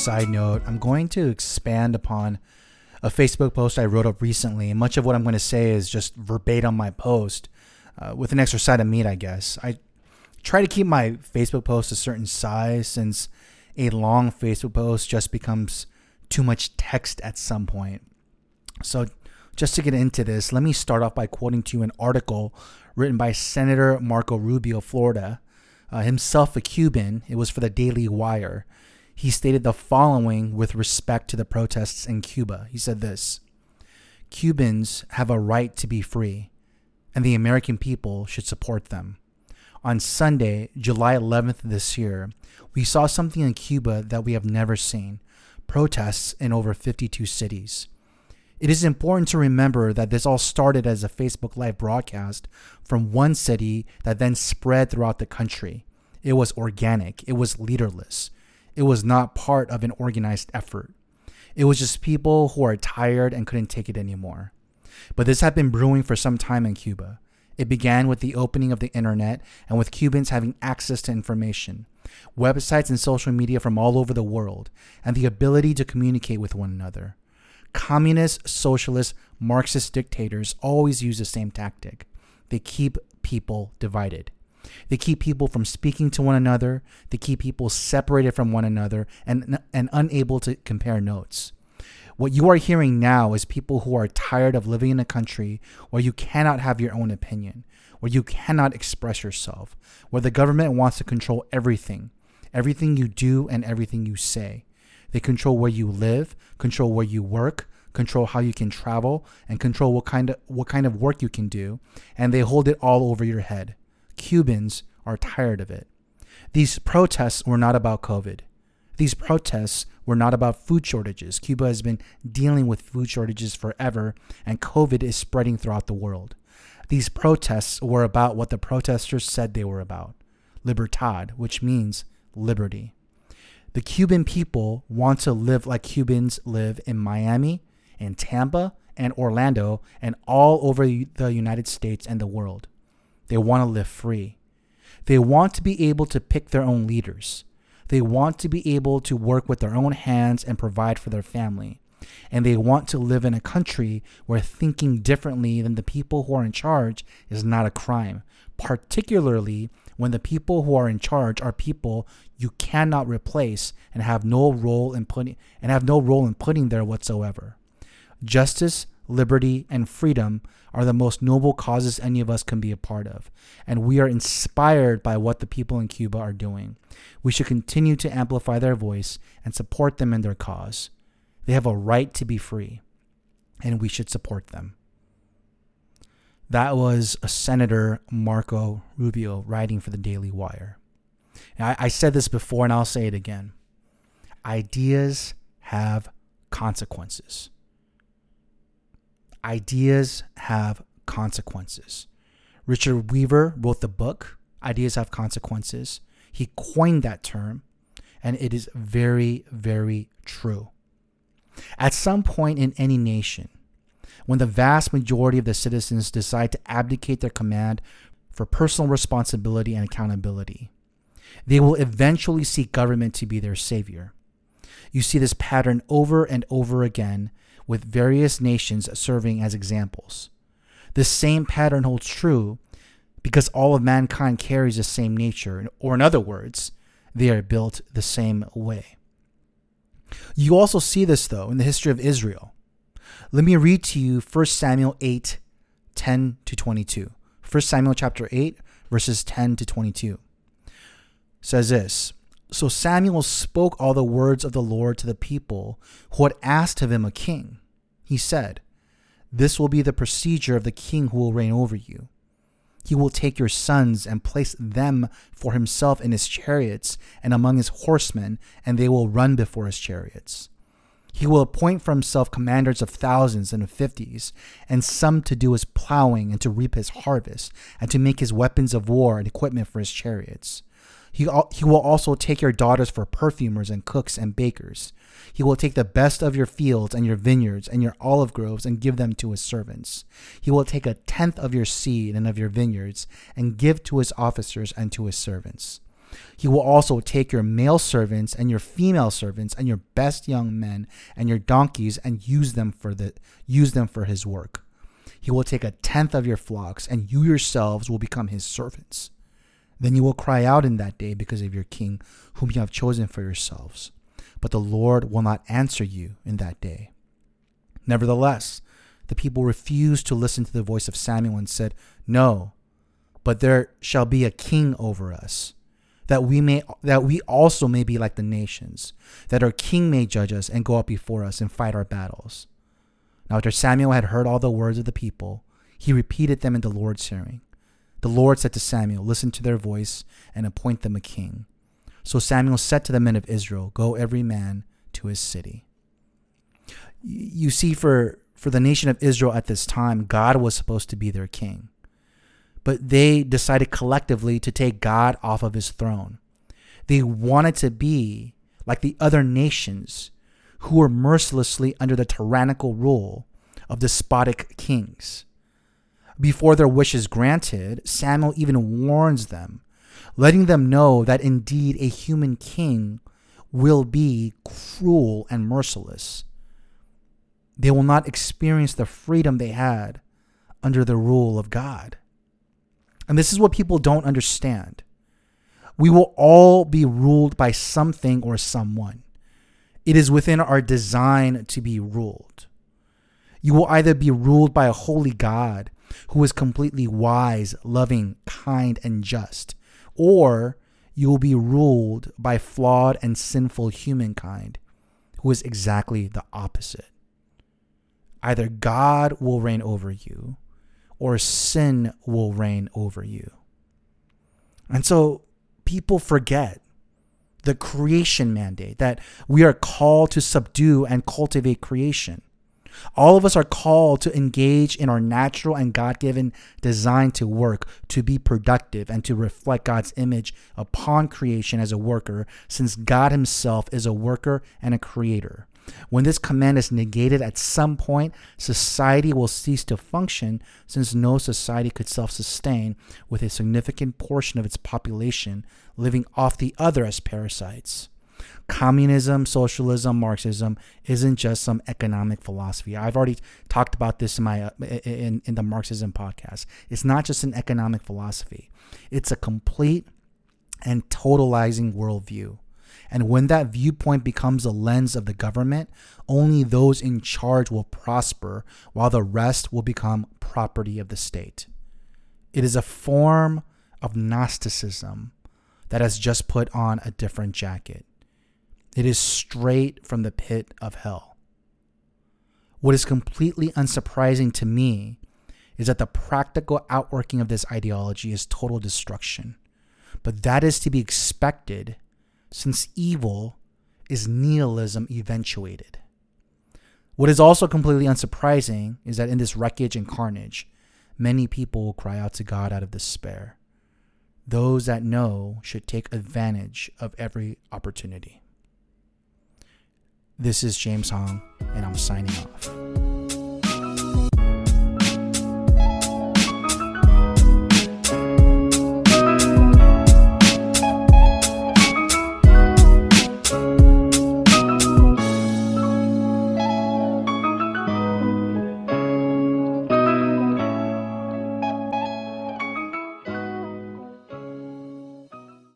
side note, I'm going to expand upon a Facebook post I wrote up recently. Much of what I'm going to say is just verbatim on my post uh, with an extra side of meat, I guess. I try to keep my Facebook post a certain size since a long Facebook post just becomes too much text at some point. So, just to get into this, let me start off by quoting to you an article written by Senator Marco Rubio, Florida, uh, himself a Cuban. It was for the Daily Wire. He stated the following with respect to the protests in Cuba. He said this Cubans have a right to be free, and the American people should support them. On Sunday, July 11th this year, we saw something in Cuba that we have never seen protests in over 52 cities. It is important to remember that this all started as a Facebook Live broadcast from one city that then spread throughout the country. It was organic, it was leaderless, it was not part of an organized effort. It was just people who are tired and couldn't take it anymore. But this had been brewing for some time in Cuba. It began with the opening of the internet and with Cubans having access to information, websites and social media from all over the world, and the ability to communicate with one another. Communist, socialist, Marxist dictators always use the same tactic. They keep people divided. They keep people from speaking to one another. They keep people separated from one another and, and unable to compare notes. What you are hearing now is people who are tired of living in a country where you cannot have your own opinion, where you cannot express yourself, where the government wants to control everything, everything you do and everything you say. They control where you live, control where you work, control how you can travel, and control what kind of what kind of work you can do, and they hold it all over your head. Cubans are tired of it. These protests were not about COVID. These protests were not about food shortages. Cuba has been dealing with food shortages forever, and COVID is spreading throughout the world. These protests were about what the protesters said they were about libertad, which means liberty. The Cuban people want to live like Cubans live in Miami, in Tampa, and Orlando, and all over the United States and the world. They want to live free. They want to be able to pick their own leaders. They want to be able to work with their own hands and provide for their family. And they want to live in a country where thinking differently than the people who are in charge is not a crime, particularly when the people who are in charge are people you cannot replace and have no role in putting and have no role in putting there whatsoever. Justice, liberty, and freedom are the most noble causes any of us can be a part of, and we are inspired by what the people in Cuba are doing. We should continue to amplify their voice and support them in their cause. They have a right to be free, and we should support them. That was a Senator Marco Rubio writing for the Daily Wire. I, I said this before and I'll say it again. Ideas have consequences. Ideas have consequences. Richard Weaver wrote the book, Ideas Have Consequences. He coined that term, and it is very, very true. At some point in any nation, when the vast majority of the citizens decide to abdicate their command for personal responsibility and accountability, they will eventually seek government to be their savior. You see this pattern over and over again with various nations serving as examples. The same pattern holds true because all of mankind carries the same nature, or in other words, they are built the same way. You also see this, though, in the history of Israel. Let me read to you 1 Samuel 8 10 to 22. 1 Samuel chapter 8, verses 10 to 22 says this So Samuel spoke all the words of the Lord to the people who had asked of him a king. He said, This will be the procedure of the king who will reign over you. He will take your sons and place them for himself in his chariots and among his horsemen, and they will run before his chariots. He will appoint for himself commanders of thousands and of fifties, and some to do his plowing and to reap his harvest, and to make his weapons of war and equipment for his chariots. He, he will also take your daughters for perfumers and cooks and bakers. He will take the best of your fields and your vineyards and your olive groves and give them to his servants. He will take a tenth of your seed and of your vineyards and give to his officers and to his servants. He will also take your male servants and your female servants and your best young men and your donkeys and use them for the use them for his work. He will take a tenth of your flocks, and you yourselves will become his servants. Then you will cry out in that day because of your king, whom you have chosen for yourselves. But the Lord will not answer you in that day. Nevertheless, the people refused to listen to the voice of Samuel and said, No, but there shall be a king over us that we may that we also may be like the nations that our king may judge us and go up before us and fight our battles now after samuel had heard all the words of the people he repeated them in the lord's hearing the lord said to samuel listen to their voice and appoint them a king so samuel said to the men of israel go every man to his city you see for for the nation of israel at this time god was supposed to be their king but they decided collectively to take God off of his throne. They wanted to be like the other nations who were mercilessly under the tyrannical rule of despotic kings. Before their wish is granted, Samuel even warns them, letting them know that indeed a human king will be cruel and merciless. They will not experience the freedom they had under the rule of God. And this is what people don't understand. We will all be ruled by something or someone. It is within our design to be ruled. You will either be ruled by a holy God who is completely wise, loving, kind, and just, or you will be ruled by flawed and sinful humankind who is exactly the opposite. Either God will reign over you or sin will reign over you. And so people forget the creation mandate that we are called to subdue and cultivate creation. All of us are called to engage in our natural and God given design to work, to be productive, and to reflect God's image upon creation as a worker, since God Himself is a worker and a creator. When this command is negated at some point, society will cease to function since no society could self sustain with a significant portion of its population living off the other as parasites. Communism, socialism, Marxism isn't just some economic philosophy. I've already talked about this in my uh, in, in the Marxism podcast. It's not just an economic philosophy. It's a complete and totalizing worldview. And when that viewpoint becomes a lens of the government, only those in charge will prosper, while the rest will become property of the state. It is a form of Gnosticism that has just put on a different jacket. It is straight from the pit of hell. What is completely unsurprising to me is that the practical outworking of this ideology is total destruction. But that is to be expected since evil is nihilism eventuated. What is also completely unsurprising is that in this wreckage and carnage, many people will cry out to God out of despair. Those that know should take advantage of every opportunity. This is James Hong, and I'm signing off.